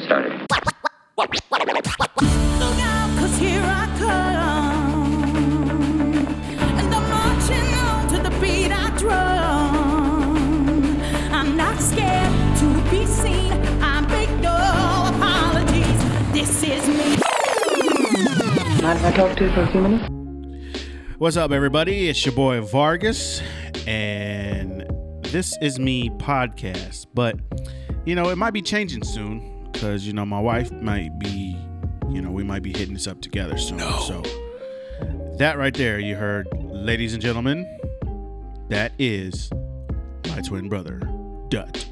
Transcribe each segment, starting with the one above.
get started. Look out, 'cause here I come. And I'm marching on to the beat I drum. I'm not scared to be seen. I make no apologies. This is me. Mind if I talk to you for a few minutes? What's up, everybody? It's your boy Vargas, and this is me podcast. But you know, it might be changing soon because you know my wife might be, you know, we might be hitting this up together soon. So that right there, you heard, ladies and gentlemen, that is my twin brother, Dut.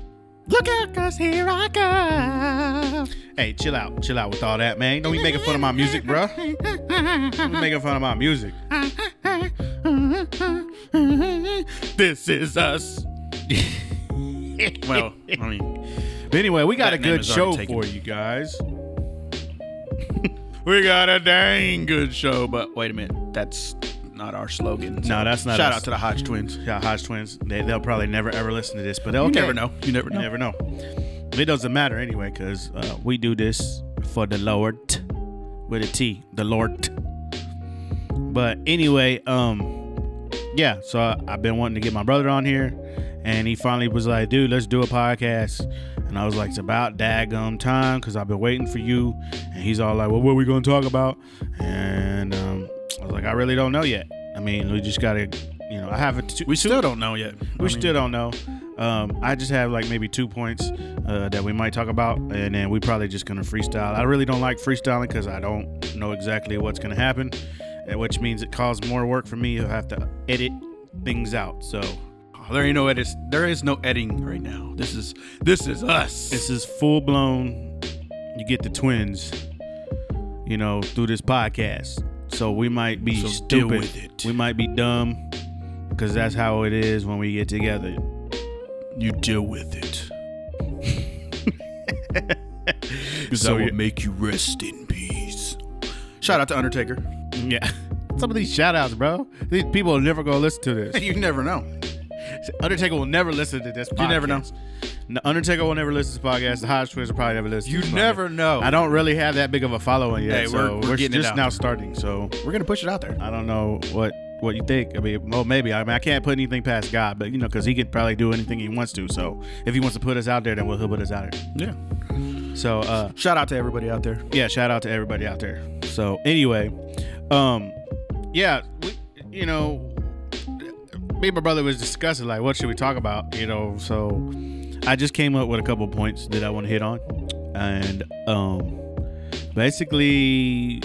Look out, cause here I come. Hey, chill out, chill out with all that, man. Don't be making fun of my music, bro. Don't be making fun of my music. this is us. well, I mean, but anyway, we got That a good show for you guys. We got a dang good show, but wait a minute, that's not our slogan. No, that's not Shout us. out to the Hodge twins. Yeah, Hodge twins. They, they'll probably never ever listen to this, but they'll You never know. You never You know. never know. It doesn't matter anyway, because uh, we do this for the Lord with a T, the Lord. But anyway, um, yeah. So I, I've been wanting to get my brother on here, and he finally was like, "Dude, let's do a podcast." And I was like, "It's about daggum time," because I've been waiting for you. And he's all like, "Well, what are we gonna talk about?" And um, I was like, "I really don't know yet. I mean, we just gotta, you know, I have a We still don't know yet. we still don't know. Um, I just have like maybe two points uh, that we might talk about, and then we probably just gonna freestyle. I really don't like freestyling because I don't know exactly what's gonna happen, Eh, which means it causes more work for me. You'll have to edit things out. So Oh, there ain't no edits. There is no editing right now. This is this is us. this is full blown. You get the twins, you know, through this podcast. So we might be So stupid. with it. We might be dumb because that's how it is when we get together. you deal with it. Because So I will make you rest in peace. Shout out to Undertaker. Yeah. Some of these shout outs, bro. These people are never gonna listen to this. You never know. Undertaker will never listen to this podcast. You never know. No, Undertaker will never listen to this podcast. The Hodge Twins will probably never listen You to this never podcast. know. I don't really have that big of a following yet. Hey, so we're- we're getting it just out now starting. So We're gonna push it out there. I don't know what what you think. I mean, well, maybe. I mean, I can't put anything past God, but you know, because he could probably do anything he wants to. So if he wants to put us out there, then we'll, he'll put us out there. Yeah. So uh, Shout out to everybody out there. yeah, shout out to everybody out there. So anyway, um, yeah, we, you know, me and my brother was discussing like what should we talk about, you know. So I just came up with a couple points that I want to hit on, and um, basically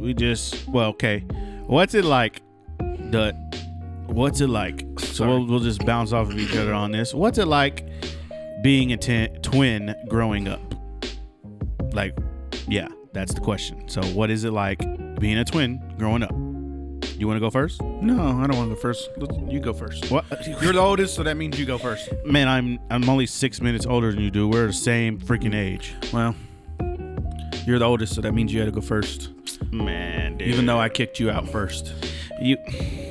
we just well, okay, what's it like? The what's it like? So we'll, we'll just bounce off of each other on this. What's it like being a ten, twin growing up? Like, yeah, that's the question. So, what is it like being a twin growing up? You want to go first? No, I don't want to go first. Let's- You go first. What? You're the oldest, so that means you go first. Man, I'm I'm only six minutes older than you do. We're the same freaking age. Well, you're the oldest, so that means you had to go first. Man, dude. Even though I kicked you out first. you,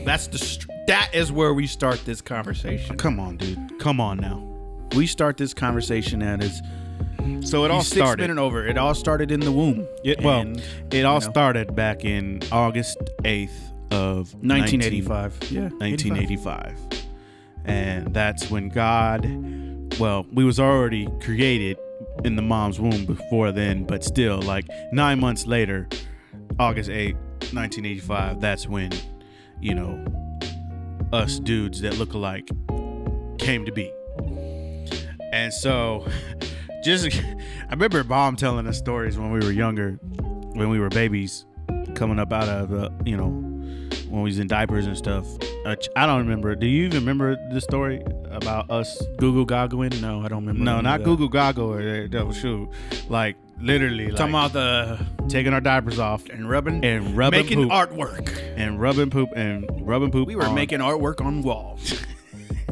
That's the str- that is where we start this conversation. come on, dude, come on now. We start this conversation at is So it all six started. minute over. It all started in the womb. It, well, And, it all you know, started back in August eighth of 1985. Yeah, 1985 and that's when god well we was already created in the mom's womb before then but still like nine months later august 8 1985 that's when you know us dudes that look alike came to be. And so just i remember mom telling us stories when we were younger when we were babies coming up out of the you know when we was in diapers and stuff. Uh, I don't remember. Do you even remember the story about us? Google goggling. No, I don't remember. No, not. Google Goggle or no, shoot. Like literally, Talking about the taking our diapers off and rubbing and rubbing making poop artwork. and rubbing poop and rubbing poop. We were on- making artwork on walls.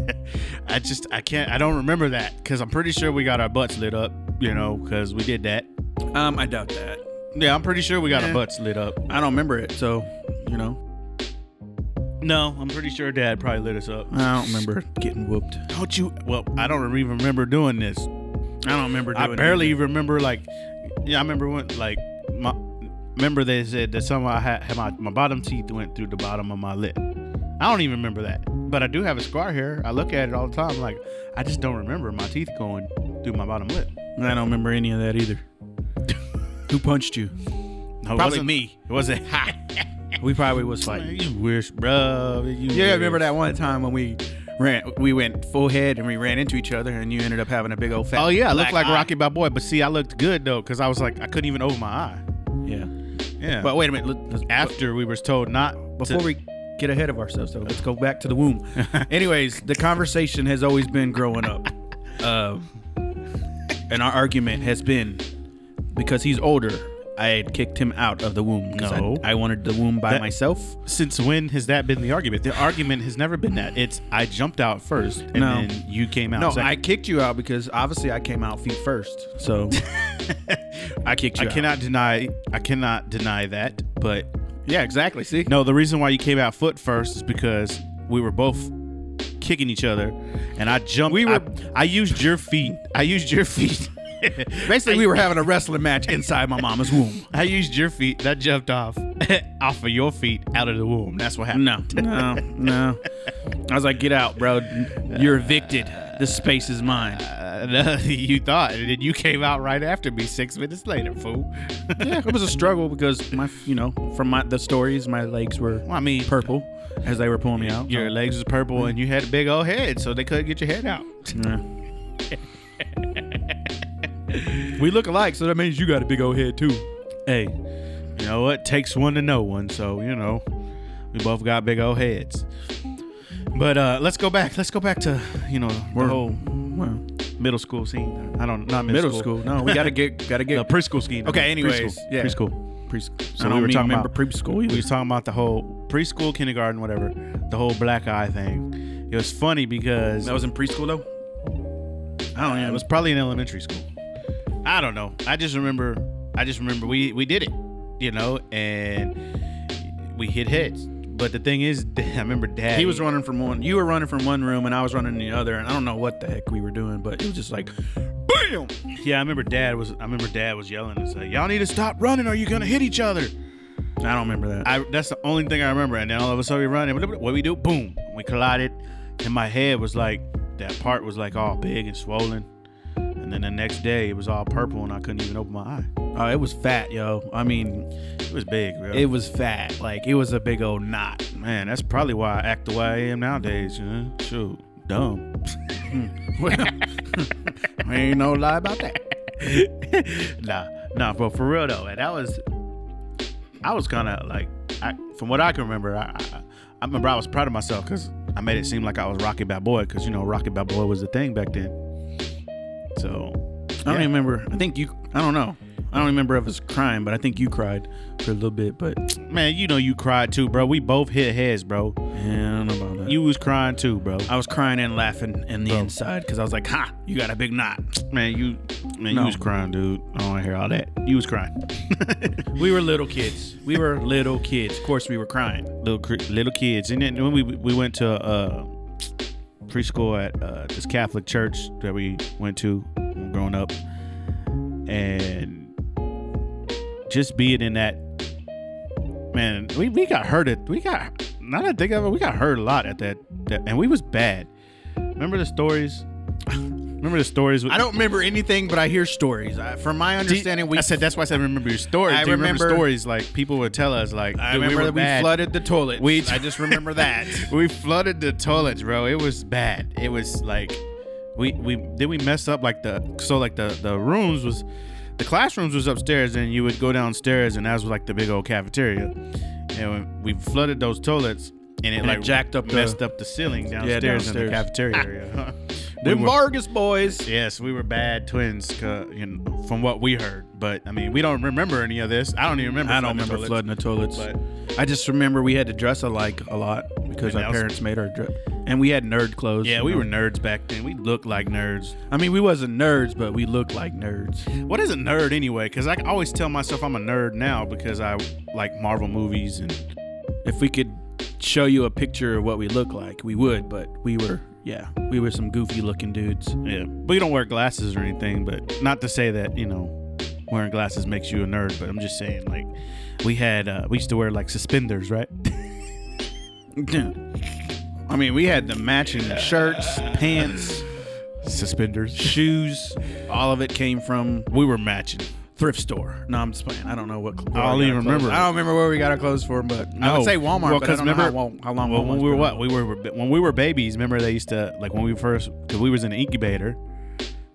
I just I can't. I don't remember that because I'm pretty sure we got our butts lit up. You know, because we did that. um, I doubt that. Yeah, I'm pretty sure we got Eh. our butts lit up. I don't remember it, so you know, No, I'm pretty sure Dad probably lit us up. I don't remember getting whooped. Don't you? Well, I don't even remember doing this. I don't remember doing I barely anything. remember like. Yeah, I remember when like my. Remember they said that somehow I had, had my my bottom teeth went through the bottom of my lip. I don't even remember that, but I do have a scar here. I look at it all the time. Like I just don't remember my teeth going through my bottom lip. I don't remember any of that either. Who punched you? No, it Probably wasn't- me. It wasn't. We probably was fighting. you wish, bro. You Yeah, wish. remember that one time when we ran, we went full head and we ran into each other, and you ended up having a big old fat. Oh yeah, I looked like eye. Rocky Balboa, boy, but see, I looked good though, cause I was like, I couldn't even open my eye. Yeah, Yeah, but wait a minute. Let, let's, after we were told not before to, we get ahead of ourselves, so let's go back to the womb. Anyways, the conversation has always been growing up, uh, and our argument has been because he's older. I had kicked him out of the womb. 'cause I- No. I, wanted the womb by That- myself. Since when has that been the argument? The argument has never been that. It's I jumped out first, and No. then you came out. No, second. I kicked you out because obviously I came out feet first. So I kicked you I out. cannot deny. I cannot deny that. But Yeah, exactly. See, no, the reason why you came out foot first is because we were both kicking each other, and I jumped. We were- I, I used your feet. I used your feet. basically, we were having a wrestling match inside my mama's womb. I used your feet. That jumped off off of your feet out of the womb. That's what happened. No, no, no. I was like, get out, bro. You're evicted. This space is mine. Uh, you thought, and then you came out right after me six minutes later, fool. Yeah, it was a struggle because my, you know, from my the stories, my legs were Well, I mean, purple as they were pulling me out. your legs was purple, and you had a big old head, so they couldn't get your head out. Yeah. We look alike, so that means you got a big old head too. Hey, you know what? Takes one to know one, so you know, we both got big old heads. But uh let's go back. Let's go back to you know the We're- whole Well, middle school scene. I don't not middle, middle school. No, we gotta get, gotta the get. preschool scheme. Okay, anyways, preschool. yeah. preschool. preschool. So I we were talking remember about- preschool We was talking about the whole preschool, kindergarten, whatever, the whole black eye thing. It was funny because That was in preschool though. I don't know. it was probably in elementary school. I don't know. I just remember. I just remember we we did it, you know, and we hit heads. But the thing is, I remember Dad. He was running from one. You were running from one room, and I was running in the other. And I don't know what the heck we were doing, but it was just like, bam. Yeah, I remember Dad was. I remember Dad was yelling and saying, "Y'all need to stop running, or you're gonna hit each other." I don't remember that. I that's the only thing I remember. And then all of a sudden we run, and what we do? Boom! We collided, and my head was like that part was like all big and swollen. And then the next day it was all purple, and I couldn't even open my eye. oh, it was fat, yo. I mean, It was big, bro. it was fat. Like it was a big old knot. Man, that's probably why I act the way I am nowadays. You know? Shoot, dumb. Well, ain't no lie about that. nah, nah, but for real though, man, that was. I was kind of like, I, from what I can remember, I, I, I remember I was proud of myself because I made it seem like I was Rocky Balboa because you know Rocky Balboa was the thing back then. So I don't even remember. I think you. I don't know. I don't remember of us crying, but I think you cried for a little bit. But man, you know you cried too, bro. We both hit heads, bro. yeah, I don't know about that. You was crying too, bro. I was crying and laughing in the Bro. inside because I was like, "Ha! You got a big knot." Man, you, man, No. you was crying, dude. I don't want to hear all that. You was crying. We were little kids. We were little kids. Of course, we were crying. little little kids. And then when we we went to uh, preschool at uh, this Catholic church that we went to growing up, and just being in that man, we, we got hurt at we got now that think of it, we got hurt a lot at that, that and we was bad. Remember the stories? Remember the stories? With, I don't remember anything, but I hear stories. I, from my understanding, we I said that's why I said remember your stories. I Do you remember, remember- stories like people would tell us like I remember we that we bad. flooded the toilet. We- I just remember that. we flooded the toilets, bro. It was bad. It was like we we did we mess up like the so like the the rooms was the classrooms was upstairs and you would go downstairs and that was like the big old cafeteria. And we flooded those toilets and it And it like jacked up the- messed up the ceiling downstairs, in the downstairs. cafeteria We were- Vargas boys. Yes, we were bad twins, 'cause, you know, from what we heard. But I mean, we don't remember any of this. I don't even remember. I don't remember toilets. flooding the toilets. But I just remember we had to dress alike a lot because our parents made our dress, and we had nerd clothes. yeah, we know. were nerds back then. We looked like nerds. I mean, we wasn't nerds, but we looked like nerds. What is a nerd anyway? Because I always tell myself I'm a nerd now because I like Marvel movies and If we could show you a picture of what we look like, we would. But we were, Yeah, we were some goofy looking dudes. Yeah, we don't wear glasses or anything, but not to say that you know wearing glasses makes you a nerd. But I'm just saying, like, we had uh, we used to wear like suspenders, right? I mean, we had the matching shirts, pants, suspenders. shoes. All of it came from We were matching. Thrift store. No, I'm just playing. I don't know what. I don't even remember. I don't remember where we got our clothes from, but I would oh, say Walmart. Well, but I don't remember know how, long- how long. Well, when we were what we were when we were babies. Remember they used to like when we first because we was in an incubator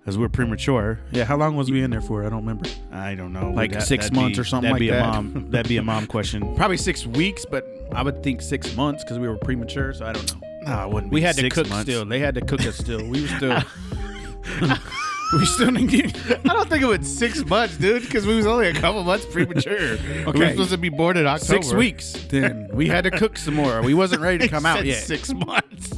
because we were premature. Yeah, how long was we in there for? I don't remember. I don't know, Like That- six months be- or something that'd like be that. A mom, that'd be a mom question. Probably six weeks, but I would think six months because we were premature. So I don't know. No, wouldn't. We had to cook months. still. They had to cook us still. We were still. we still didn't get. I don't think it was six months, dude, because we was only a couple months premature. okay. We were supposed to be born in October. Six weeks. Then we had to cook some more. We wasn't ready to come out yet. Six months.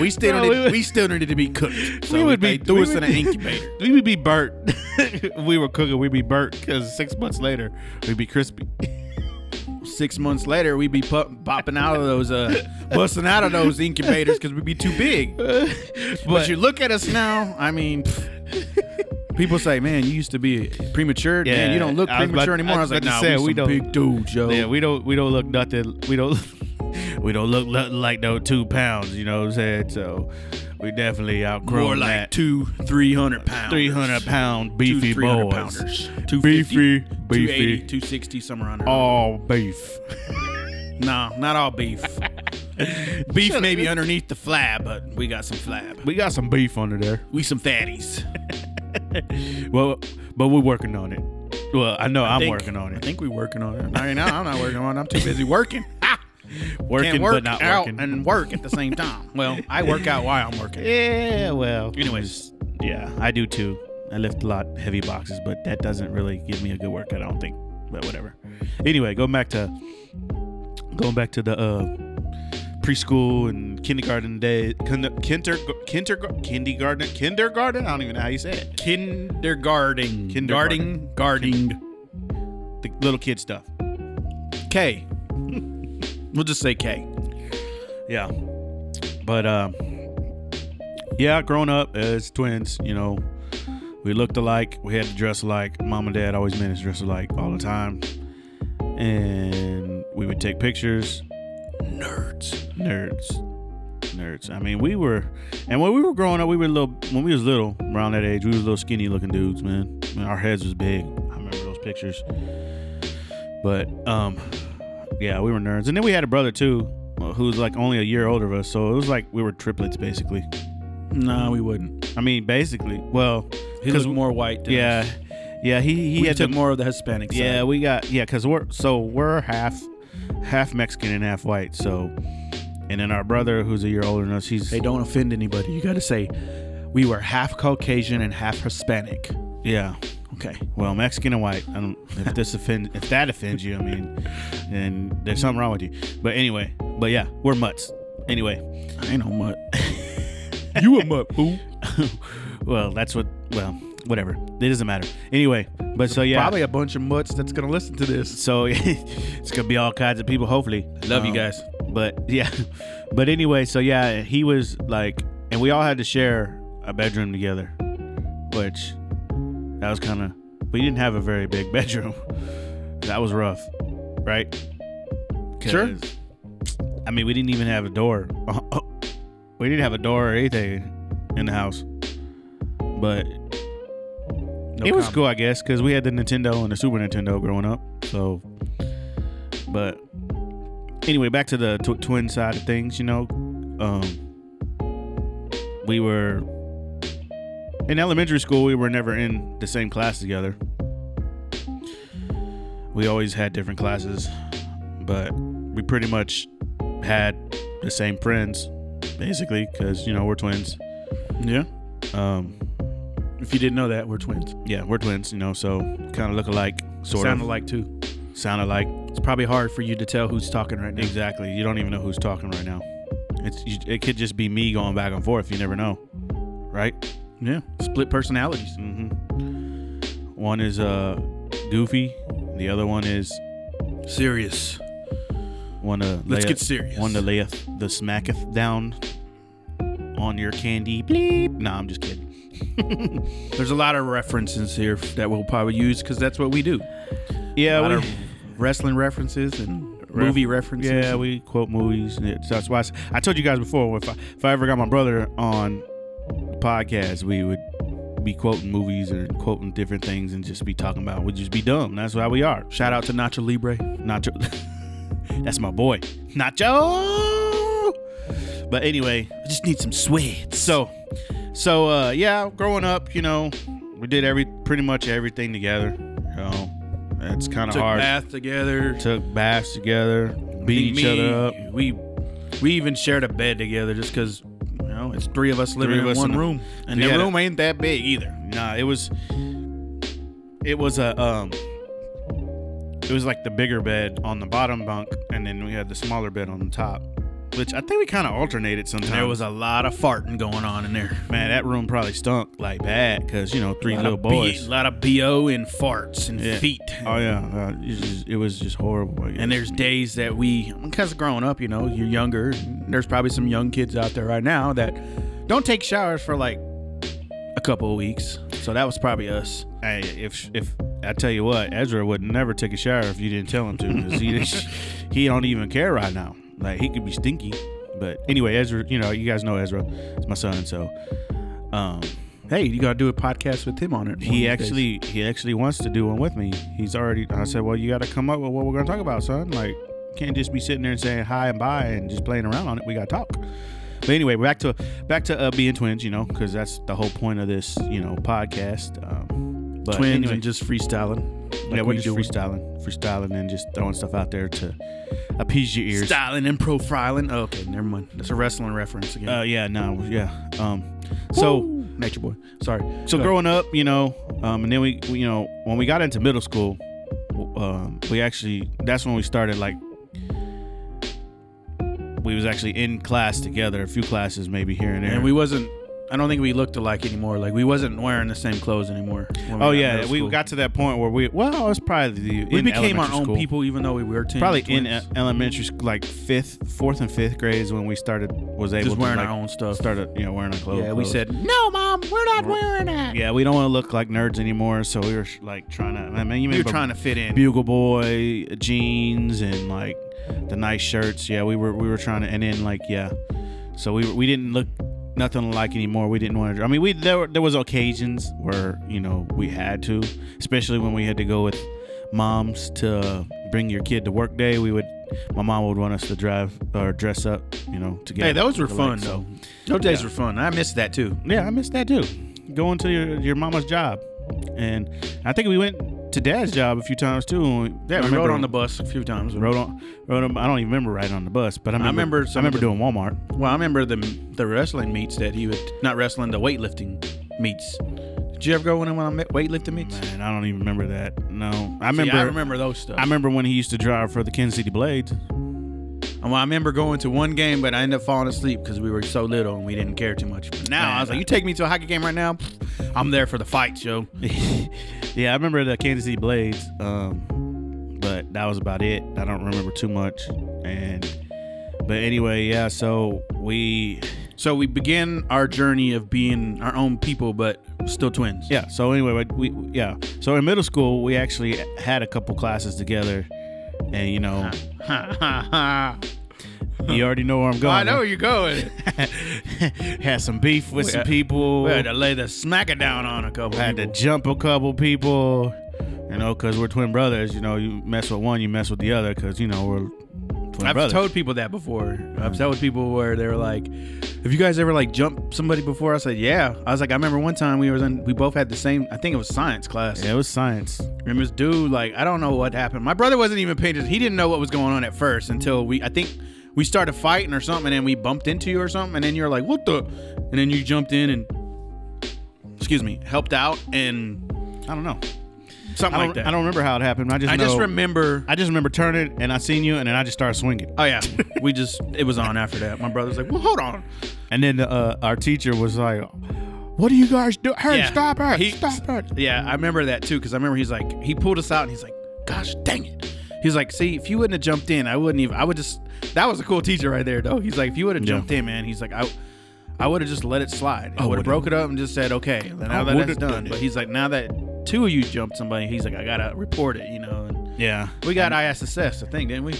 We still Bro, needed, we would- we still needed to be cooked. So We would be- threw us would in an incubator. We would be burnt. we were cooking. We'd be burnt because six months later we'd be crispy. Six months later, we'd be pu- popping out of those, uh, busting out of those incubators because we'd be too big. But you look at us now. I mean, pff, people say, "Man, you used to be premature. Man, Yeah, you don't look I premature about- anymore." I I was was like, "Nah, say, we, we don't- big dudes, yo." Yeah, we don't we don't look nothing. We don't we don't look like no two pounds. You know what I'm saying? So we definitely outgrown more like that. two, three hundred pounds. three hundred pound Two, beefy 300 boys. pounders. 250, Beefy, 280, beefy. 260, somewhere under. All beef. No, not all beef. beef maybe underneath the flab, but we got some flab. We got some beef under there. We some fatties. Well, but we're working on it. Well, I know I am working on it. I think we're working on it. I mean, I'm not working on it. I'm too busy working. Working, work but not out working. and work at the same time. Well, I work out while I'm working. yeah, well. Anyways. yeah, I do too. I lift a lot heavy boxes, but that doesn't really give me a good workout. I don't think. But whatever. Anyway, going back to going back to the uh, preschool and kindergarten day, kinder, kinder, kinder, kindergarten, kindergarten. I don't even know how you say it. Kindergarten. Kindergarten. Gardening. The little kid stuff. K. We'll just say K. Yeah. But um yeah, growing up as twins, you know, we looked alike. We had to dress alike. Mom and dad always made us dress alike all the time. And we would take pictures. Nerds. Nerds. Nerds. I mean, we were and when we were growing up, we were little when we was little, around that age, we was little skinny looking dudes, man. I mean, our heads was big. I remember those pictures. But um yeah, we were nerds. And then we had a brother too, uh, who was like only a year older of us. So it was like we were triplets basically. No, we wouldn't. I mean, basically. Well, he was more white. Than yeah, us. yeah. He he we had took the, more of the Hispanic side. Yeah, we got yeah, cause we're so we're half half Mexican and half white. So, and then our brother who's a year older than us, he's Hey, don't offend anybody. You got to say we were half Caucasian and half Hispanic. yeah. Okay. Well, Mexican and white. I don't if this offend if that offends you. I mean, then there's something wrong with you. But anyway, but yeah, we're mutts. Anyway, I ain't no mutt. you a mutt, fool. well, that's what. Well, whatever. It doesn't matter. Anyway, but so yeah, Probably a bunch of mutts that's gonna listen to this. So it's gonna be all kinds of people. Hopefully, Love you Um, guys. But yeah, but anyway, so yeah, he was like, and we all had to share a bedroom together, which that was kind of. We didn't have a very big bedroom. That was rough, right? Sure. I mean, we didn't even have a door. we didn't have a door or anything in the house, but No it was comment. cool, I guess, because we had the Nintendo and the Super Nintendo growing up. So, but anyway, back to the tw- twin side of things. You know, um, we were in elementary school. We were never in the same class together. We always had different classes, but we pretty much had the same friends, basically, because you know we're twins. Yeah. Um, If you didn't know that, we're twins. yeah, we're twins, you know, so kind of look alike, sort Sound of. Sound alike too. Sound alike. It's probably hard for you to tell who's talking right now. Exactly. You don't even know who's talking right now. It's it could just be me going back and forth. You never know, right? Yeah. Split personalities. hmm One is uh goofy. The other one is Serious. One to Let's get serious. One to layeth the smacketh down. on your candy. Bleep. No, I'm just kidding. There's a lot of references here that we'll probably use because that's what we do. Yeah, we, wrestling references and movie references. Yeah, we quote movies. and it- That's why I told you guys before. If I, if I ever got my brother on podcast, we would be quoting movies or quoting different things and just be talking about. We'd just be dumb. That's why we are. Shout out to Nacho Libre. Nacho. That's my boy, Nacho. But anyway, I just need some sweat. so, so uh, yeah, growing up, you know, we did every pretty much everything together. You know, it's kind of took hard. bath together. Took baths together, beat each Me, other up. We we even shared a bed together just because know it's three of us living of in us one in a- room, and the room ain't that big either. Nah, it was it was a um it was like the bigger bed on the bottom bunk and then we had the smaller bed on the top. Which I think we kind of alternated sometimes. There was a lot of farting going on in there. man, that room probably stunk like bad because you know three little boys. a lot of bo and farts and Yeah. feet. Oh yeah, uh, it, was just, it was just horrible. And there's days that we, because growing up, you know, you're younger. There's probably some young kids out there right now that don't take showers for like a couple of weeks. So that was probably us. Hey, if if I tell you what, Ezra would never take a shower if you didn't tell him to, because he he don't even care right now. Like he could be stinky, but anyway, Ezra, you know, you guys know Ezra, it's my son, so um, Hey, you gotta do a podcast with him on it. he these days. actually he actually wants to do one with me. He's already. I said, well, you got to come up with what we're gonna talk about, son. Like, can't just be sitting there and saying hi and bye and just playing around on it. We gotta talk. But anyway, back to back to uh, being twins, you know, because that's the whole point of this, you know, podcast. Um, but twins anyway, and just freestyling. Yeah, like we're we just do. freestyling, freestyling, and just throwing stuff out there to appease your ears. Styling and profiling. Oh, okay, never mind. That's a wrestling reference again. Uh, yeah, no, yeah. Um, so Nature boy. Sorry. so Go ahead. growing up, you know, um, and then we, we, you know, when we got into middle school, um, we actually that's when we started like we was actually in class together, a few classes maybe here and there. and we wasn't. I don't think we looked alike anymore. Like we wasn't wearing the same clothes anymore. oh yeah, we got to that point where we well, it was probably the, we in became our own school. people, even though we were. Probably in twins. e- elementary school, like fifth, fourth, and fifth grades when we started was able just to wearing like, our own stuff. started you know wearing our clothes. yeah, we clothes. said no, mom, we're not wearing that. Yeah, we don't want to look like nerds anymore, so we were like trying to. I mean, you we were trying to fit in. Bugle Boy jeans and like the nice shirts. Yeah, we were we were trying to, and then like yeah, so we we didn't look nothing like anymore. We didn't want to. I mean, we there were, there was occasions where you know we had to, especially when we had to go with moms to bring your kid to work day. We would. My mom would want us to drive or dress up, you know, to get. Hey, those were fun alike, though. Those days Yeah. were fun. I missed that too. yeah, I missed that too. Going to your, your mama's job, and I think we went to dad's job a few times too. Yeah, I we rode on the bus a few times. rode on rode on. I don't even remember riding on the bus, but I remember. remember I remember the- doing Walmart. Well, I remember the the wrestling meets that he would not wrestling, the weightlifting meets. Did you ever go in one of them weightlifting meets? Man, I don't even remember that. No, I See, remember. I remember those stuff. I remember when he used to drive for the Kansas City Blades. Well, I remember going to one game, but I ended up falling asleep because we were so little and we didn't care too much. But now I was like, you take me to a hockey game right now, I'm there for the fight, Joe. yeah, I remember the Kansas City Blades, um, but that was about it. I don't remember too much. And but anyway, yeah. So we So we begin our journey of being our own people, but still twins. yeah. So anyway, we yeah. So in middle school, we actually had a couple classes together, and you know, you already know where I'm going. I know where you're going. had some beef with We some had- people. We had to lay the smacker down on a couple. had to jump a couple people. You know, because we're twin brothers. You know, you mess with one, you mess with the other. Because you know we're twin I've brothers. told people that before. I've told people where they were like, "Have you guys ever like jumped somebody before?" I said, "Yeah." I was like, I remember one time we were in, we both had the same. I think it was science class. yeah, it was science. And this dude, like, I don't know what happened. My brother wasn't even painted. He didn't know what was going on at first until we, I think, we started fighting or something, and then we bumped into you or something, and then you're like, "What the?" And then you jumped in and, excuse me, helped out and I don't know. Something I don't, like that. I don't remember how it happened. I just I just remember. I just remember turning and I seen you and then I just started swinging. oh yeah, we just it was on after that. My brother's like, "Well, hold on." And then uh, our teacher was like, "What are you guys doing? Hey, Yeah. stop it! He- stop it!" Yeah, I remember that too because I remember he's like he pulled us out and he's like, "Gosh, dang it!" He's like, "See, if you wouldn't have jumped in, I wouldn't even. I would just. That was a cool teacher right there, though. He's like, if you would have jumped in, man. He's like, I, I would have just let it slide. I Oh, would have broke it up and just said, okay, now that that's would've done. done it. But he's like, now that two of you jumped somebody, he's like, I gotta report it, you know. And Yeah. we got ISSS, I think, didn't we?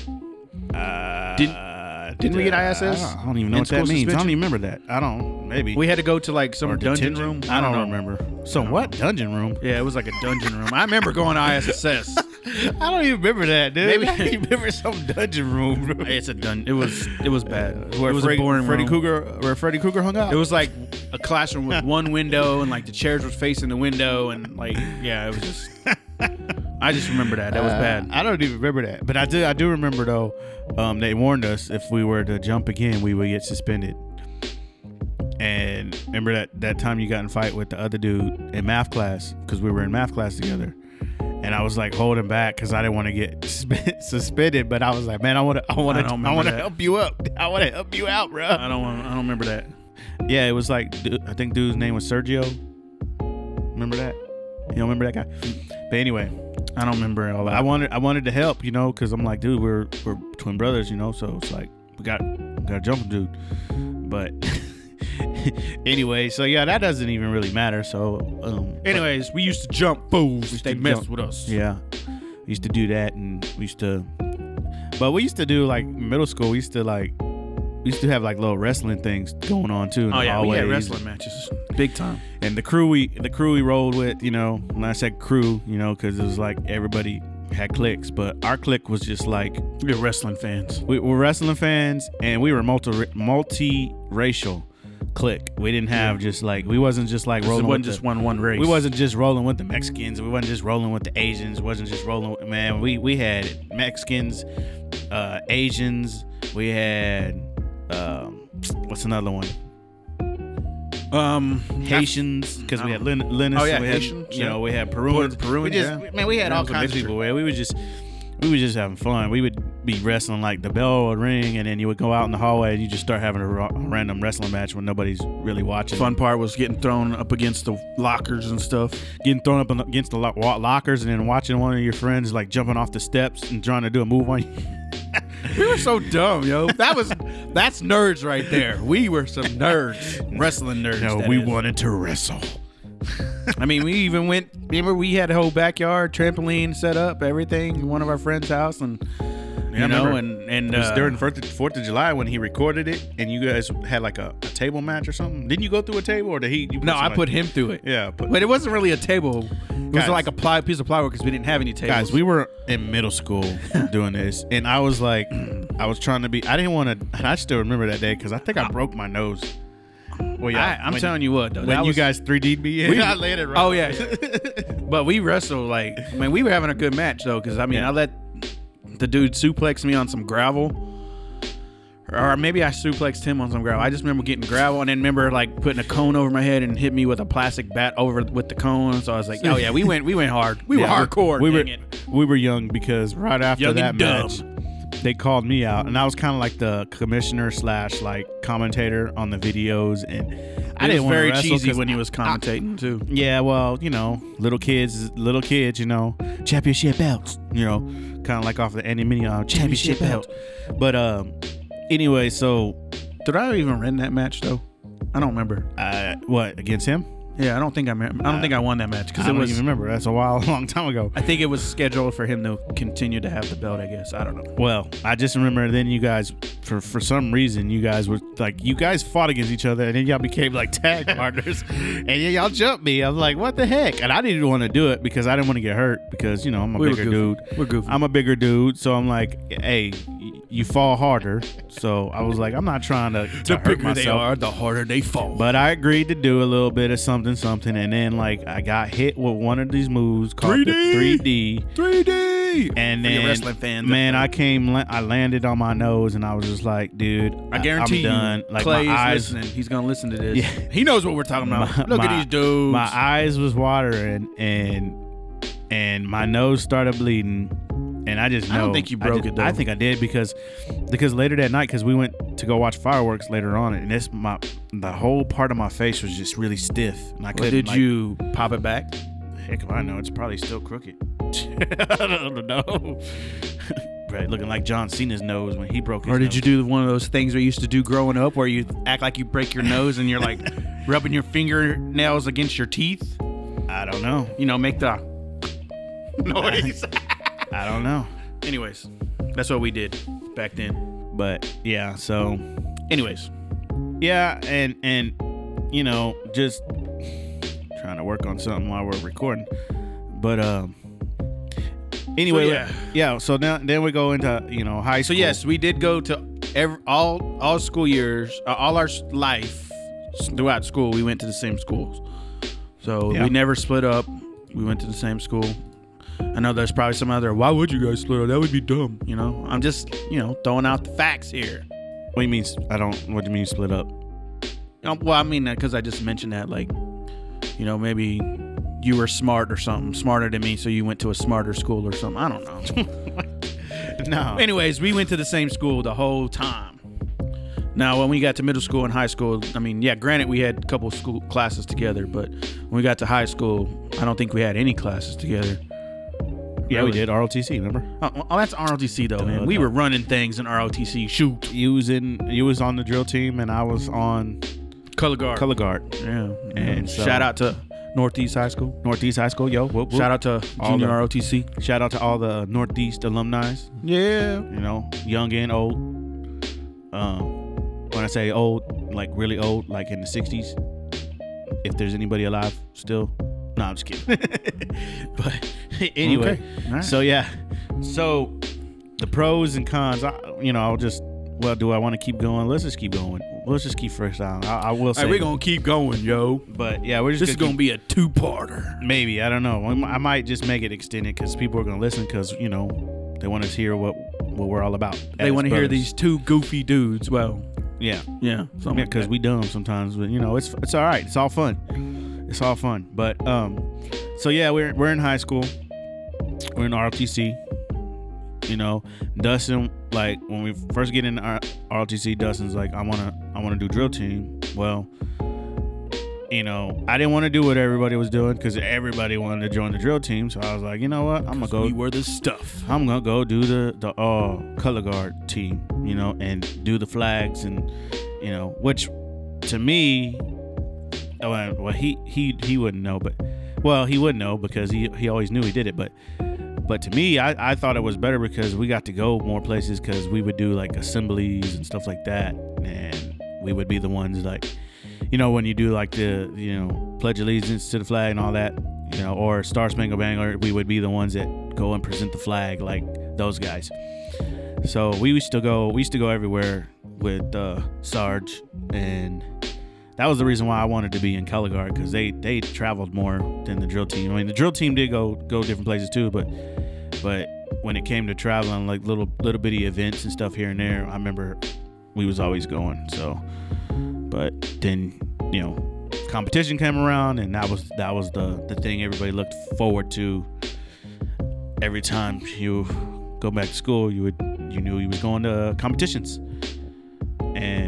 Uh, Didn't- didn't we get ISS? I don't, even know what that means. I don't even remember that. I don't. Maybe We had to go to like some Or dungeon room. I don't, know. remember. So what dungeon room? Yeah, it was like a dungeon room. I remember going to ISSS. I don't even remember that, dude. Maybe- I remember some dungeon room. it's a dun. It was it was bad. where it was Freddy, a boring Freddy room. Krueger, where Freddy Krueger hung out. It was like a classroom with one window and like the chairs was facing the window and like yeah, it was just. I just remember that. That was Uh, bad. I don't even remember that, but I do. I do remember though. Um, they warned us if we were to jump again, we would get suspended. Remember that that time you got in fight with the other dude in math class because we were in math class together. And I was like holding back because I didn't want to get suspended, but I was like, man, I want to, I want to, I want to help you up. I want to help you out, bro. I don't. want- I don't remember that. Yeah, it was like I think dude's name was Sergio. Remember that? You don't remember that guy? But anyway, I don't remember all that. I wanted I wanted to help, you know, because I'm like, dude, we're we're twin brothers, you know, so it's like we got we got to jump dude. But anyway, so yeah, that doesn't even really matter. So um, Anyways, we used to jump fools. They messed jump. with us. yeah, we used to do that, and we used to, but we used to do like middle school. We used to like we used to have like little wrestling things going on too. Oh yeah, we had wrestling matches, big time. and the crew we the crew we rolled with, you know, when I said crew, you know, because it was like everybody had clicks, but our clique was just like We were wrestling fans. we were wrestling fans, and we were multi multi racial clique. We didn't have just like we wasn't just like It rolling wasn't with just the, one one race. we wasn't just rolling with the Mexicans. We wasn't just rolling with the Asians. wasn't just rolling. With, man, we we had Mexicans, uh, Asians. We had um, what's another one? um Haitians because we had Lin- Linus. Oh, yeah, we had, Haitians, You know, we had Peruvians. Peruvians, we just, yeah. man, we had all it kinds of people. Man. We were just, we were just having fun. We would be wrestling like the bell would ring, and then you would go out in the hallway and you just start having a, ra- random wrestling match when nobody's really watching. fun part was getting thrown up against the lockers and stuff. getting thrown up against the lo- lockers, and then watching one of your friends like jumping off the steps and trying to do a move on you. We were so dumb, yo. That was that's nerds right there. We were some nerds, wrestling nerds. No, we is. wanted to wrestle. I mean, we even went. Remember, we had a whole backyard trampoline set up, everything. One of our friends' house, and you know, and and It was uh, during Fourth of, Fourth of July when he recorded it, and you guys had like a, a table match or something. Didn't you go through a table, or did he? You no, I put him through it. Yeah, put, But it wasn't really a table. It was like a ply, piece of plywood because we didn't have any tables. guys, we were in middle school doing this, and I was like, I was trying to be. I didn't want to. And I still remember that day because I think I broke my nose. Well, I, I'm telling you what, though. when you was- guys 3D'd me, We- I landed right. Oh yeah, but we wrestled like I mean We were having a good match though, because I mean, Yeah. I let the dude suplex me on some gravel, or maybe I suplexed him on some gravel. I just remember getting gravel and then remember like putting a cone over my head and hit me with a plastic bat over with the cone. So I was like, oh yeah, we went we went hard. We Yeah, were hardcore. We were it. we were young because right after Young that match, they called me out, and I was kind of like the commissioner slash like commentator on the videos, and I It didn't want very cheesy when he was commentating too. Yeah, well, you know, little kids, little kids, you know, championship belts, you know, kind of like off the Andy Mini uh, championship belt. But um, anyway, so Did I even win that match though? I don't remember. uh, what against him? Yeah, I don't think I. I don't think I won that match because I it don't was. even remember. That's a while, a long time ago. I think it was scheduled for him to continue to have the belt. I guess I don't know. Well, I just remember then you guys, for for some reason, you guys were like you guys fought against each other, and then y'all became like tag partners, and then y'all jumped me. I'm like, what the heck? And I didn't want to do it because I didn't want to get hurt because you know I'm a We were bigger goofy. dude. We're goofy. I'm a bigger dude, so I'm like, hey, you fall harder. So I was like, I'm not trying to, to hurt myself. They are, the harder they fall. But I agreed to do a little bit of something, something, and then like I got hit with one of these moves called 3D. the 3D. 3D. And For then, wrestling fans, man, I came, I landed on my nose, and I was just like, dude, I guarantee I'm done. you, Like Clay's my eyes, listening. He's gonna listen to this. Yeah. He knows what we're talking about. My- Look my- at these dudes. my eyes was watering, and and my nose started bleeding, and I just know. I don't think you broke it, though. I think I did because because later that night, because we went to go watch fireworks later on, and this my the whole part of my face was just really stiff, and I couldn't. did like, you pop it back? Heck if I know. It's probably still crooked. I don't know. Right, looking like John Cena's nose when he broke his Or did nose. you do one of those things we used to do growing up where you act like you break your nose and you're like rubbing your fingernails against your teeth? I don't know. You know, make the noise. I don't know. Anyways, that's what we did back then. But yeah, so Anyways, yeah, and and you know, just trying to work on something while we're recording. But um anyway, So, yeah. yeah. so now then we go into, you know, high so school. yes, we did go to every, all all school years, uh, all our life throughout school. We went to the same schools, so Yeah. we never split up. We went to the same school. I know there's probably some other. Why would you guys split up? That would be dumb. You know, I'm just you know throwing out the facts here. What do you mean I don't what do you mean split up? Um, well, I mean, because I just mentioned that, like, you know, maybe you were smart or something, smarter than me, so you went to a smarter school or something. I don't know. No. Anyways, we went to the same school the whole time. Now, when we got to middle school and high school, I mean, yeah, granted, we had a couple school classes together, but when we got to high school, I don't think we had any classes together. Yeah, we did ROTC, remember? Oh, oh, that's ROTC though, man. Duh, We duh. were running things in ROTC. Shoot, You was in you was on the drill team and I was on color guard. color guard. Yeah, And so- shout out to Northeast High School. Northeast High School, yo. Whoop, whoop. Shout out to All Junior the- ROTC. Shout out to all the Northeast alumni. Yeah, You know, young and old. Um, when I say old, like really old, like in the '60s. If there's anybody alive still, no, I'm just kidding. but anyway, Okay. Right. so yeah, so the pros and cons. I, you know, I'll just. Well, do I want to keep going? Let's just keep going. Let's just keep freestyling. I, I will say. Hey, we're gonna keep going, yo. but yeah, we're just This is gonna gonna be a two-parter. Maybe I don't know. I might just make it extended because people are gonna listen because you know they want to hear what what we're all about. They want to hear these two goofy dudes. Well, Yeah, yeah, like because that. we dumb sometimes, but you know it's it's all right. It's all fun. It's all fun. But um, so yeah, we're we're in high school. We're in ROTC. You know, Dustin like when we first get in our ROTC, Dustin's like, I wanna I wanna do drill team. Well. You know, I didn't want to do what everybody was doing because everybody wanted to join the drill team. So I was like, you know what? I'm gonna go. we were the stuff. I'm gonna go do the the uh, color guard team, you know, and do the flags and you know, which to me, well, he he he wouldn't know, but well, he wouldn't know because he he always knew he did it, but but to me, I I thought it was better because we got to go more places because we would do like assemblies and stuff like that, and we would be the ones like. You know when you do like the you know pledge allegiance to the flag and all that, you know, or Star Spangled Banner, we would be the ones that go and present the flag like those guys. So we used to go, we used to go everywhere with uh, Sarge, and that was the reason why I wanted to be in color guard because they they traveled more than the drill team. I mean, the drill team did go go different places too, but but when it came to traveling like little little bitty events and stuff here and there, I remember we was always going. So, but then you know competition came around and that was that was the the thing everybody looked forward to every time you go back to school you would you knew you was going to competitions and And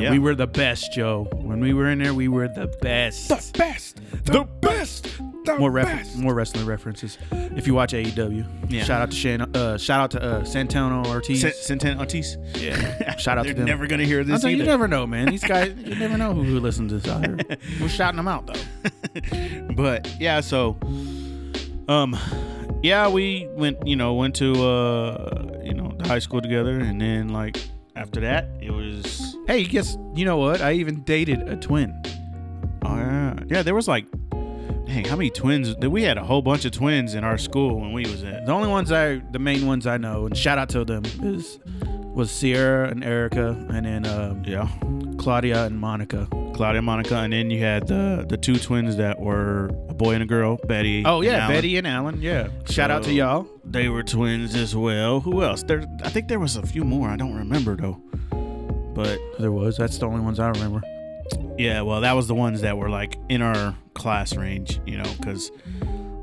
yeah We were the best, Joe. When we were in there, we were the best. The best the best the more ref- more wrestling references. If you watch AEW, Yeah. shout out to Shan- uh, shout out to uh, Santana Ortiz. Santana Ortiz yeah, shout out they're to them. never gonna hear this you, you never know, man. These guys, you never know who, who listens to this. We're shouting them out though. but yeah so um yeah we went you know went to uh you know the high school together and then like after that it was Hey, guess you know what? I even dated a twin. oh yeah yeah there was like dang how many twins we had a whole bunch of twins in our school when we was in. The only ones I, the main ones I know, and shout out to them is was Sierra and Erica, and then um, yeah Claudia and Monica. Claudia and Monica and then you had the the two twins that were a boy and a girl Betty Oh and yeah, Alan. Betty and Alan. Yeah, shout out to y'all. they were twins as well who else there I think there was a few more I don't remember though but There was. That's the only ones I remember. Yeah, well, that was the ones that were like in our class range, you know, because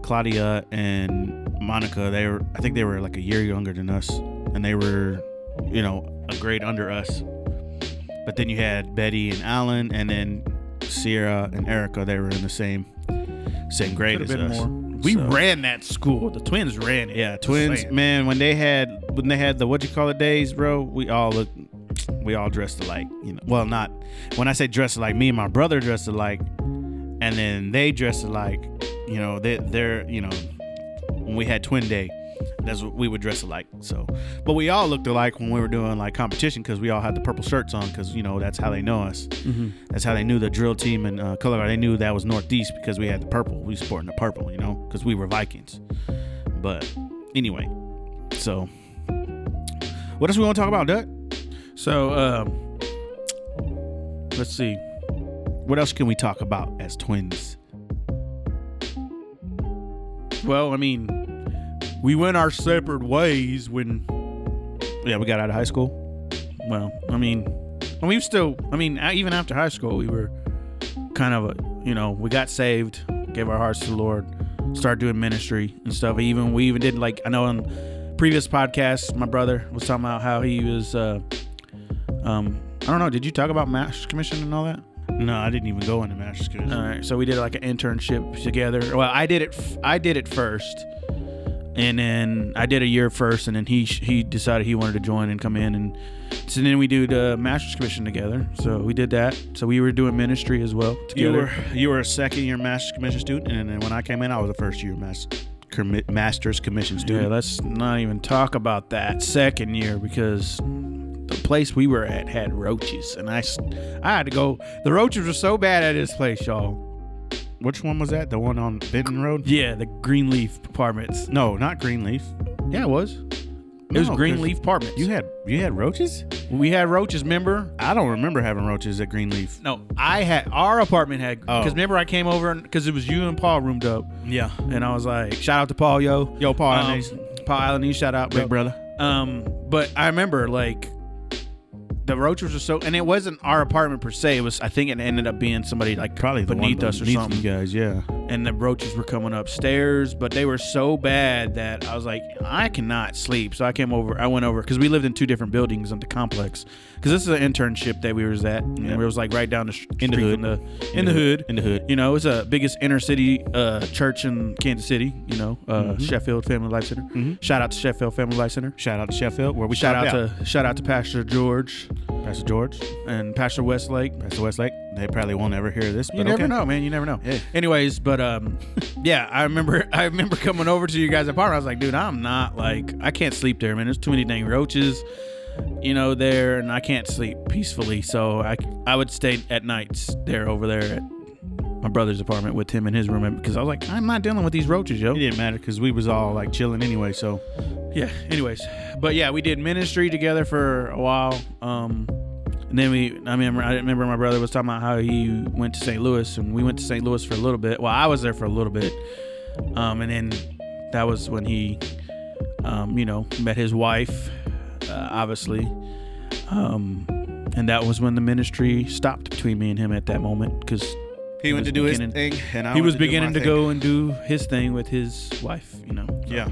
Claudia and Monica, they were, I think they were like a year younger than us, and they were, you know, a grade under us. But then you had Betty and Alan, and then Sierra and Erica, they were in the same same grade as us. more. We So- ran that school. The twins ran it. Yeah, twins, man. When they had when they had the what you call it days, bro, we all looked we all dressed alike. You know, well, not when I say dressed alike, me and my brother dressed alike, and then they dressed alike. You know, they they're you know, when we had twin day, that's what we would dress alike. So, but we all looked alike when we were doing like competition because we all had the purple shirts on because you know that's how they know us. That's how they knew the drill team and uh, color guard. They knew that was Northeast because we had the purple. We sporting the purple, you know, because we were Vikings. But anyway, so what else we want to talk about, Doug? So, um, let's see. What else can we talk about as twins? Well, I mean, we went our separate ways when, Yeah, we got out of high school. well, I mean, we still, I mean, even after high school, we were kind of, a, you know, we got saved, gave our hearts to the Lord, started doing ministry and stuff. Even we even did like I know on previous podcasts, my brother was talking about how he was. Uh, um, I don't know. Did you talk about Master's Commission and all that? No, I didn't even go into master's commission. All right, so we did like an internship together. Well, I did it. f- I did it first, and then I did a year first, and then he he decided he wanted to join and come in, and so then we do the master's commission together. So we did that. So we were doing ministry as well together. you were you were a second year master's commission student, and then when I came in, I was a first year master, commi- master's commission student. yeah, let's not even talk about that second year because the place we were at had roaches, and I, I had to go. The roaches were so bad at this place, y'all. Which one was that? The one on Benton Road? Yeah, the Greenleaf Apartments. No, not Greenleaf. Yeah, it was. It was No, 'cause Greenleaf Apartments. You had you had roaches? We had roaches, remember? I don't remember having roaches at Greenleaf. No, I had our apartment had Oh. because remember I came over because it was you and Paul roomed up, Yeah. and I was like, shout out to Paul, yo, Yo, Paul, um, nice. Paul Allen, shout out, big big brother. Um, but I remember like the roaches were so, and it wasn't our apartment per se. It was I think it ended up being somebody like Probably the beneath us or beneath something. Guys, yeah. And the roaches were coming upstairs, but they were so bad that I was like, I cannot sleep. So I came over. I went over because we lived in two different buildings on the complex. Because this is an internship that we was at, and Yeah. it was like right down the sh- In the hood. from the in, the hood. In the hood. You know, it's a biggest inner city uh, church in Kansas City. You know, uh, Mm-hmm. Sheffield Family Life Center. Shout out to Sheffield Family Life Center. Shout out to Sheffield, where we Shout out stopped to shout out to Pastor George Pastor George, and Pastor Westlake. Pastor Westlake. They probably won't ever hear this. But you never okay. know, man. You never know. Yeah. Anyways, but um, yeah, I remember I remember coming over to you guys' apartment. I was like, dude, I'm not like I can't sleep there, man. There's too many dang roaches, you know, there, and I can't sleep peacefully. So I I would stay at nights there over there at my brother's apartment with him in his room because I was like, I'm not dealing with these roaches, yo. It didn't matter because we was all like chilling anyway. So Yeah. Anyways, but yeah, we did ministry together for a while. Um, and then we, I remember, I remember my brother was talking about how he went to St. Louis, and we went to St. Louis for a little bit. Well, I was there for a little bit, um, and then that was when he, um, you know, met his wife, uh, obviously, um, and that was when the ministry stopped between me and him at that moment because he went to do his thing, and I he was beginning to thing. go and do his thing with his wife, you know. Yeah.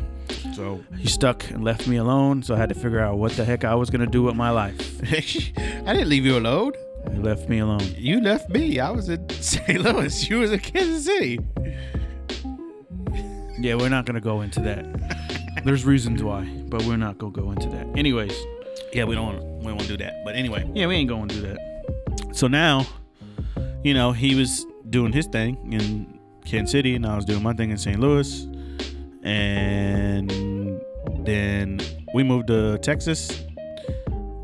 So He stuck and left me alone, so I had to figure out what the heck I was gonna do with my life. I didn't leave you alone. He left me alone. You left me. I was in St. Louis. You was in Kansas City. Yeah, we're not gonna go into that. There's reasons why, but we're not gonna go into that. Anyways, Yeah, we don't want we don't want to do that. But anyway, yeah, we ain't going to do that. so now, you know, he was doing his thing in Kansas City, and I was doing my thing in St. Louis, and then we moved to Texas,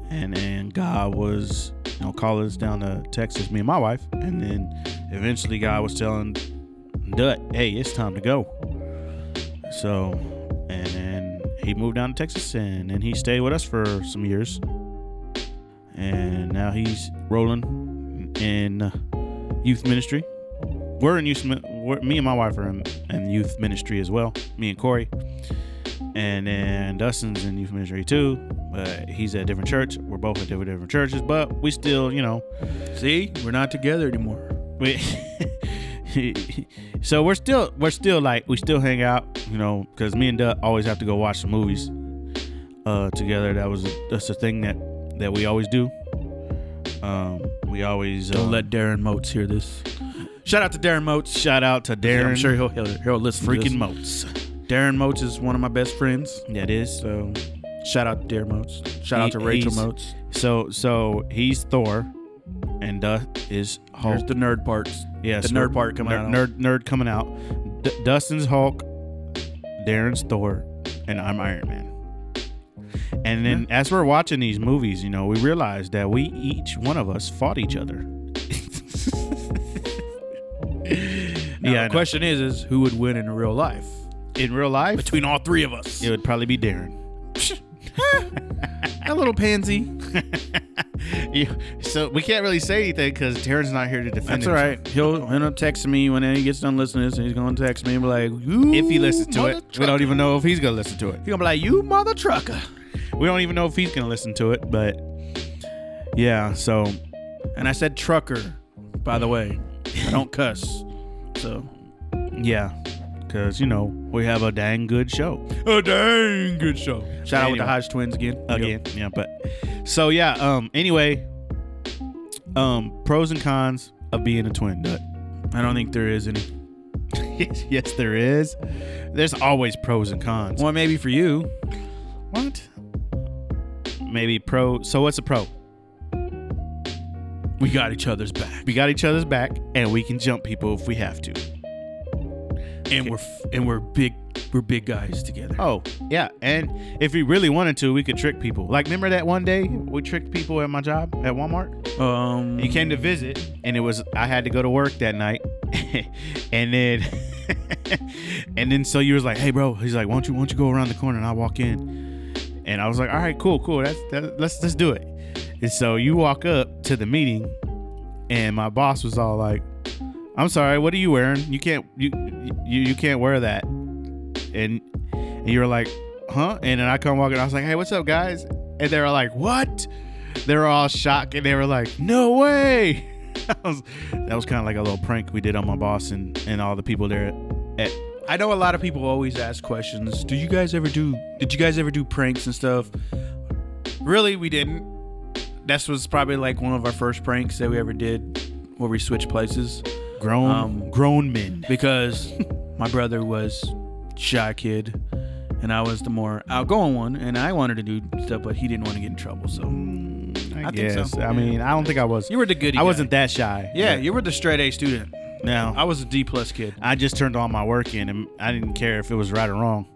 and then God was, you know, calling us down to Texas, me and my wife, and then eventually God was telling Dut, "Hey, it's time to go." So, and then he moved down to Texas, and then he stayed with us for some years, and now he's rolling in youth ministry. We're in youth. We're, me and my wife are in, in youth ministry as well. Me and Corey, and then Dustin's in youth ministry too. But he's at a different church. We're both at different different churches, but we still, you know, See, we're not together anymore. we. so we're still we're still like we still hang out, you know, because me and Dut always have to go watch some movies uh, together. That was that's a thing that that we always do. Um, we always uh, Don't let Darren Moats hear this. Shout out to Darren Moats. Shout out to Darren. I'm sure he'll he'll, he'll listen. to freaking this. Moats. Darren Moats is one of my best friends. That is. So shout out to Darren Moats. Shout He- out to Rachel he's- Moats. So so he's Thor, and Duh is Hulk. There's the nerd parts. Yes, the nerd part coming out. Nerd, nerd coming out. D- Dustin's Hulk, Darren's Thor, and I'm Iron Man. And then as we're watching these movies, you know, we realize that we each one of us fought each other. Now, yeah, the question is, is who would win in real life in real life, between all three of us? it would probably be Darren. A little pansy. Yeah, so we can't really say anything because Darren's not here to defend. That's all right. He'll he'll text me when he gets done listening to this, and he's gonna text me and be like. If he listens to it, we don't even know if he's gonna listen to it. He's gonna be like, "You mother trucker." We don't even know if he's gonna listen to it, but yeah. So And I said trucker, by the way. I don't cuss. So yeah, because you know we have a dang good show a dang good show. Shout out with the Anyway. Hodge twins again. again. Yeah, but so yeah. Um. Anyway, um. Pros and cons of being a twin. Dut. I don't think there is any. yes, yes, there is. There's always pros and cons. Well, maybe for you. What? Maybe pro. So what's a pro? We got each other's back, We got each other's back, and we can jump people if we have to. and we're f- and we're big. We're big guys together. Oh, yeah. And if we really wanted to, we could trick people. Like, remember that one day we tricked people at my job at Walmart? Um, You came to visit, and it was, I had to go to work that night. and then, and then so you was like, hey, bro, he's like, why don't you, why don't you go around the corner and I'll walk in? And I was like, all right, cool, cool. That's, that, let's, let's do it. And so you walk up to the meeting, and my boss was all like, I'm sorry, what are you wearing? You can't, you, you, you can't wear that and and you were like, huh? And then I come walking, I was like, hey, what's up, guys? And they were like, what? They were all shocked, and they were like, no way. that was, that was kind of like a little prank we did on my boss and, and all the people there at, I know a lot of people always ask questions. Do you guys ever do? Did you guys ever do pranks and stuff? Really, we didn't. This was probably like one of our first pranks that we ever did, where we switched places grown Um, grown men. because my brother was shy kid, and I was the more outgoing one, and I wanted to do stuff, but he didn't want to get in trouble. So I, I think so. guess. I mean, I don't think I was. you were the goody. I guy. wasn't that shy. Yeah, but you were the straight A student. Now I was a D plus kid. I just turned all my work in, and I didn't care if it was right or wrong.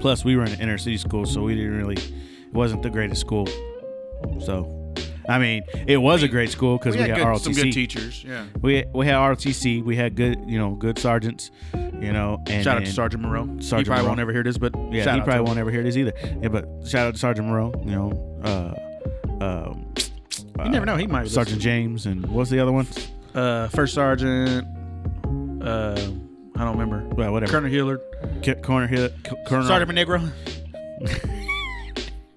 Plus, we were in an inner city school, so we didn't really. It wasn't the greatest school. So, I mean, it was a great school because we, had, good, ROTC. some good teachers. Yeah. we we had ROTC. We had good, you know, good sergeants. You know, and Shout out to Sergeant Moreau. he Sergeant probably Moreau. won't ever hear this, but Yeah, shout he out probably to won't ever hear this either. Yeah, but shout out to Sergeant Moreau. You know, uh, um, You never know. He might. Sergeant James and what's the other one? Uh, First Sergeant. Uh, I don't remember. Well, whatever. Colonel Hillard. K- Corner Hill. Colonel. Sergeant Monegro.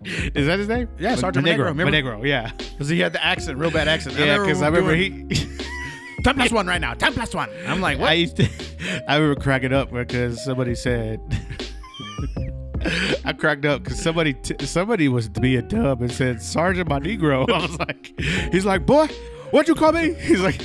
Is that his name? Yeah, Sergeant Monegro. Monegro, remember? Monegro, Yeah. Because he had the accent, real bad accent. Yeah, because I remember doing he. 10 plus 1 right now. 10 plus 1. I'm like, what? I used to. I remember cracking up because somebody said. I cracked up because somebody t- somebody was to be a dub and said Sergeant my Negro. I was like, he's like, boy, what'd you call me? He's like,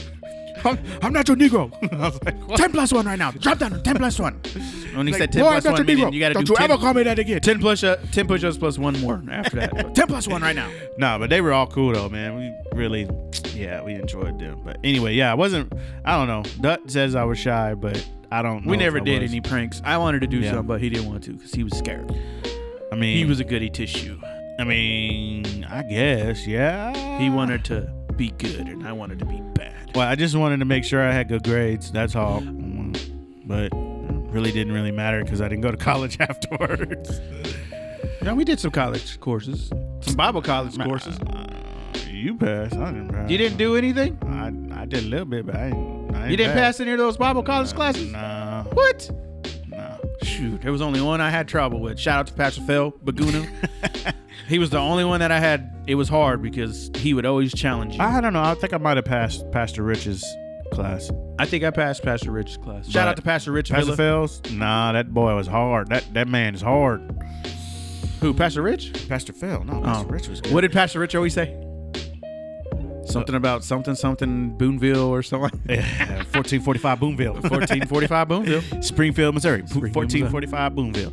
I'm, I'm not your Negro. I was like, what? 10 plus 1 right now. Drop down to 10 plus 1. When he Like, said 10 boy, plus I'm not 1, meaning Negro. you got to Don't do you 10, ever call me that again. 10 push uh, up, 10 push ups plus one more after that. 10 plus 1 right now. No, but they were all cool though, man. We really, yeah, we enjoyed them. But anyway, yeah, I wasn't. I don't know. Dut says I was shy, but I don't. know We never did was. any pranks. I wanted to do Yeah. something, but he didn't want to because he was scared. I mean, He was a goody tissue. I mean, I guess, yeah. He wanted to be good, and I wanted to be. Well, I just wanted to make sure I had good grades. That's all. But really didn't really matter because I didn't go to college afterwards. Yeah, we did some college courses, some Bible college courses. Uh, you passed. I didn't pass. You didn't do anything? I, I did a little bit, but I didn't. I didn't You didn't pass any of those Bible college classes? Nah. What? Shoot, there was only one I had trouble with. Shout out to Pastor Phil Baguna. he was the only one that I had. It was hard because he would always challenge you. I, don't know. I think I might have passed Pastor Rich's class. I think I passed Pastor Rich's class. Shout out to Pastor Rich Pastor Villa. Fells? Nah, that boy was hard. That that man is hard. Who? Pastor Rich? Pastor Phil? No, Oh. Pastor Rich was good. What did Pastor Rich always say? Something about something something Boonville or something. Yeah, 1445 Boonville. 1445 Boonville. Springfield, Missouri. Springfield, 1445 Boonville.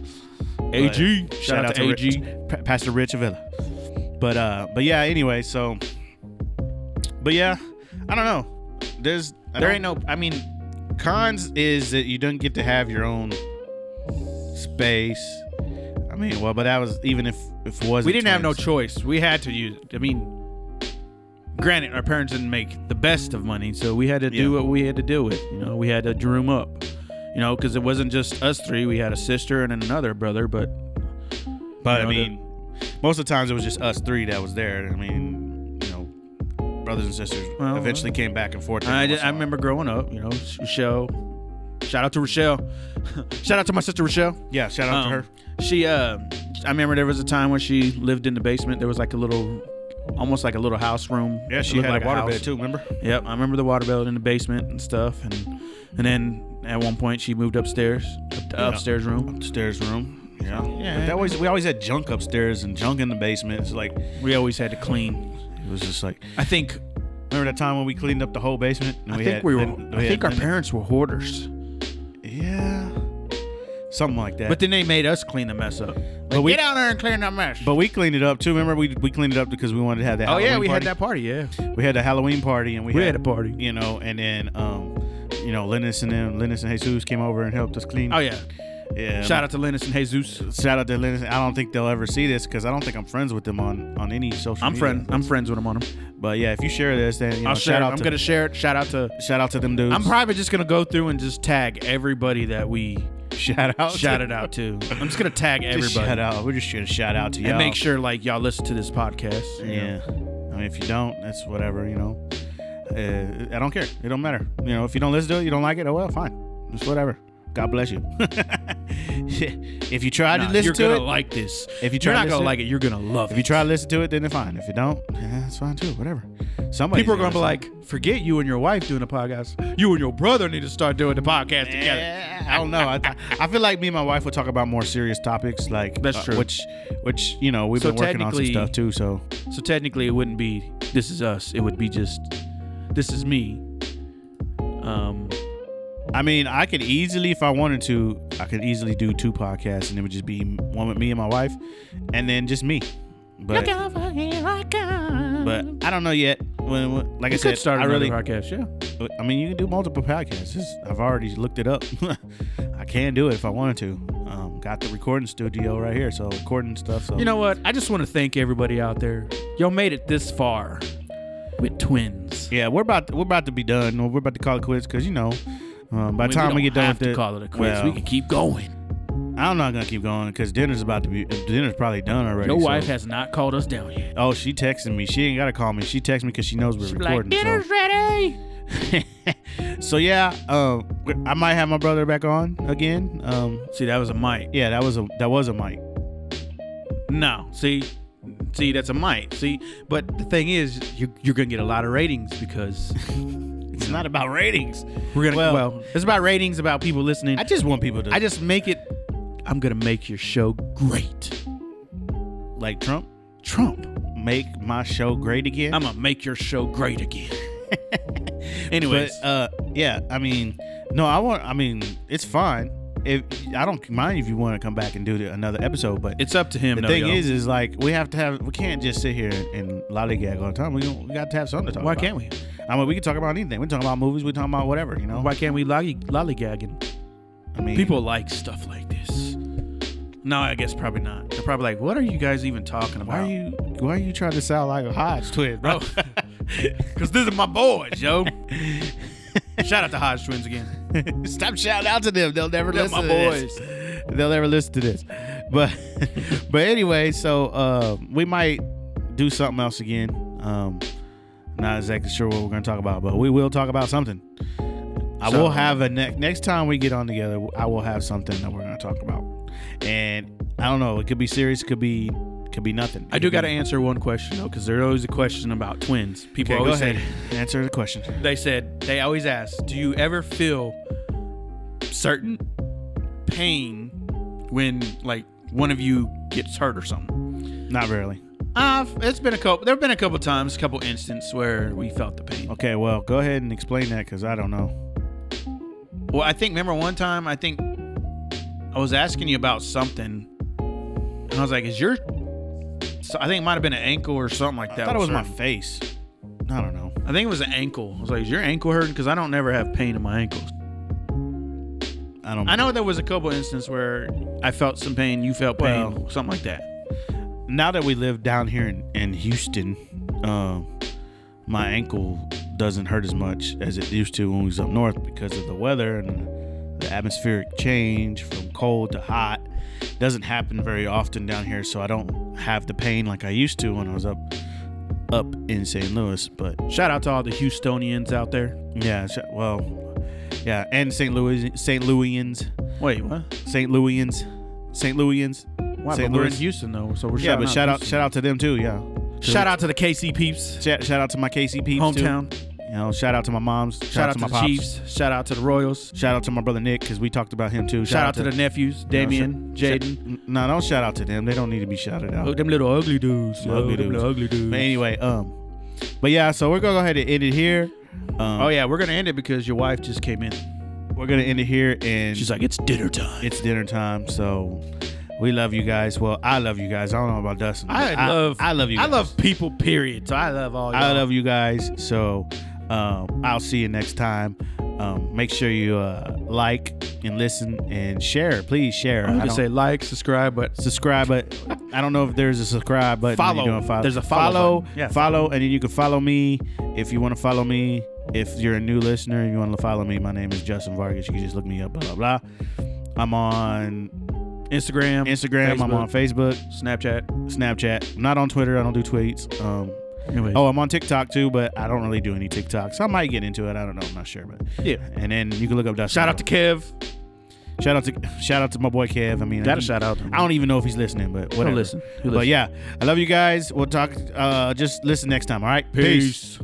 AG. But Shout, out, to Rich- AG. Pa- Pastor Rich Avila. But uh, but yeah. Anyway, so, but yeah, I don't know. There's I There ain't no. I mean, cons is that you don't get to have your own space. I mean, well, but that was even if if it wasn't. we didn't have no choice. We had to use. I mean, granted, our parents didn't make the best of money, so we had to do Yeah. what we had to do with. You know, we had to dream up. You know, because it wasn't just us three. We had a sister and another brother, but But You know, I mean, most of the times it was just us three that was there. I mean, you know, brothers and sisters Well, eventually came back and forth. I, every did, once in I remember growing up. You know, Rochelle. Shout out to Rochelle. Shout out to my sister Rochelle. Yeah, shout out to Um, her. She, uh, I remember there was a time when she lived in the basement. There was like a little, almost like a little house room. Yeah, she had like a water bed too. Remember? Yep, I remember the water bed in the basement and stuff, and and then at one point she moved upstairs, up Yeah. upstairs room. Upstairs room. Yeah, Yeah. But that always we always had junk upstairs and junk in the basement. It's like We always had to clean. it was just like I think remember that time when we cleaned up the whole basement? I we think had- we were. then- I we think our parents were hoarders, Yeah, something like that. but then they made us clean the mess up. Like, we- get down there and clean that mess. But we cleaned it up too. Remember, we we cleaned it up because we wanted to have that. oh yeah, we party. had that party. Yeah, We had the Halloween party, and we, we had a party. You know, and then um, you know, Linus and them, Linus and Jesus came over and helped us clean. Oh yeah, yeah. shout out to Linus and Jesus. Shout out to Linus. I don't think they'll ever see this because I don't think I'm friends with them on on any social. I'm media. friend. I'm friends with them on them. But yeah, if you share this, then you know, I'll share. shout it. out I'm to gonna share it. Shout out to. shout out to them dudes. I'm probably just gonna go through and just tag everybody that we shout out. shout it out to. I'm just gonna tag Just everybody. shout out. We're just gonna shout out to y'all. and make sure like y'all listen to this podcast. you know. Yeah. I mean, if you don't, that's whatever. You know. Uh, I don't care. It don't matter. You know, if you don't listen to it, you don't like it. Oh well, fine. It's whatever. God bless you. if you try Nah, to listen you're to gonna it, like this. if you try, You're not to gonna like it. You're gonna love if it. you try to listen to it, then it's fine. If you don't, yeah, it's fine too. Whatever. Somebody. People are gonna be like, forget you and your wife doing a podcast. You and your brother need to start doing the podcast together. I don't know. I, I feel like me and my wife will talk about more serious topics, like That's uh, true. which, which you know, we've So been working on some stuff too. So So technically, it wouldn't be this is us. It would be just this is me. Um, I mean, I could easily, if I wanted to, I could easily do two podcasts, and it would just be one with me and my wife, and then just me. But but I don't know yet. When, when- like I you said, could start I another really, podcast. Yeah. I mean, you can do multiple podcasts. It's- I've already looked it up. I can do it if I wanted to. Um, got the recording studio right here, so recording stuff. So You know what? I just want to thank everybody out there. Y'all made it this far with twins. Yeah, we're about to, we're about to be done. We're about to call it quits because you know, um, by the time we, get done have with to it, call it a quits. well, we can keep going. I'm not gonna keep going because dinner's about to be dinner's probably done already. Your so- wife has not called us down yet. Oh, she texted me. She ain't gotta call me. She texted me because she knows we're recording. dinner's ready. so. so yeah, um, I might have my brother back on again. Um, See, that was a mic. yeah, that was a that was a mic. No, see, see, that's a mic. See, but the thing is, you, you're gonna get a lot of ratings because It's not about ratings. we're gonna. Well, Well- it's about ratings, about people listening. I just want people to I just make it. I'm gonna make your show great, like Trump Trump. make my show great again. I'm gonna make your show great again. Anyways, But uh, yeah, I mean, no, I want. I mean, it's fine. If I don't mind if you want to come back and do the, another episode, but it's up to him. the thing yo. is, is like we have to have. We can't just sit here and lollygag all the time. We we got to have something to talk about. why about. can't we? I mean, we can talk about anything. We can talk about movies. We can talk about whatever. You know. Why can't we lolly, lollygagging? I mean, People like stuff like this. No, I guess probably not. They're probably like, "What are you guys even talking about?" Why are you? Why are you trying to sound like a Hodge twin, bro? Because this is my boys, yo. Shout out to Hodge Twins again. Stop shouting out to them. They'll never They're listen my to this. They'll never listen to this. But but anyway, so uh, we might do something else again. Um, not exactly sure what we're going to talk about, but we will talk about something. I So- will have a ne- next time we get on together. I will have something that we're going to talk about, and I don't know. It could be serious. Could be could be nothing. I do got to answer one question though, because there's always a question about twins. People Okay, go always ahead. say Answer the question. they said they always ask, "Do you ever feel certain pain when like one of you gets hurt or something?" Not really. Uh, it's been a couple. There've been a couple times, a couple instances where we felt the pain. Okay, well, go ahead and explain that because I don't know. Well, I think remember one time I think I was asking you about something, and I was like, "Is your?" So I think it might have been an ankle or something like that. I thought it was my hurting. face. I don't know. I think it was an ankle. I was like, "Is your ankle hurting?" Because I don't never have pain in my ankles. I don't. I know there was a couple instances where I felt some pain, you felt pain, Well- something like that. Now that we live down here in, in Houston, um, my ankle doesn't hurt as much as it used to when we was up north because of the weather and the atmospheric change from cold to hot. Doesn't happen very often down here, so I don't have the pain like I used to when I was up up in St. Louis. But Shout out to all the Houstonians out there. yeah, sh- well, yeah, and St. Louis, St. Louisians, Wait, what? St. Louisians, St. Louisians. Why? St. But we're in Houston though, so we're Yeah, but shout out, Houston. shout out to them too. Yeah, shout out to the KC peeps, Shout, shout out to my KC peeps too. hometown. You know, shout out to my moms. Shout, Shout, out to, my the pops. Chiefs. Shout out to the Royals. Shout out to my brother Nick because we talked about him too. Shout, out to, the nephews, Damien, sh- Jaden. No, don't shout out to them. They don't need to be shouted out. Oh, them little ugly dudes. Ugly Oh, them dudes. little ugly dudes. But anyway, um, but yeah, so we're gonna go ahead and end it here. Um, Oh yeah, we're gonna end it because your wife just came in. we're gonna end it here, and She's like, it's dinner time. it's dinner time. So we love you guys. Well, I love you guys. I don't know about Dustin. I, love. I love you. I love people. Period. So I love all. Y'all. I love you guys. So um, I'll see you next time. Um, make sure you uh, like and listen and share. Please share. I'm gonna say like, subscribe, but subscribe, but I don't know if there's a subscribe button. Follow. doing There's a follow follow. Yeah, follow, and then you can follow me if you want to follow me. If you're a new listener and you want to follow me, my name is Justin Vargas. You can just look me up. Blah blah blah. I'm on Instagram, Instagram. I'm Facebook. on Facebook, Snapchat. Snapchat. I'm not on Twitter. I don't do tweets. Um, Anyway. oh, I'm on TikTok too, but I don't really do any TikToks. I might get into it. I don't know. I'm not sure, but yeah. and then you can look up Dustin. Shout out to Kev. shout out to shout out to my boy Kev. I mean, Gotta shout out. I don't even know if he's listening, but He'll whatever. listen. He'll But listen. yeah, I love you guys. We'll talk. Uh, just listen next time. All right. Peace.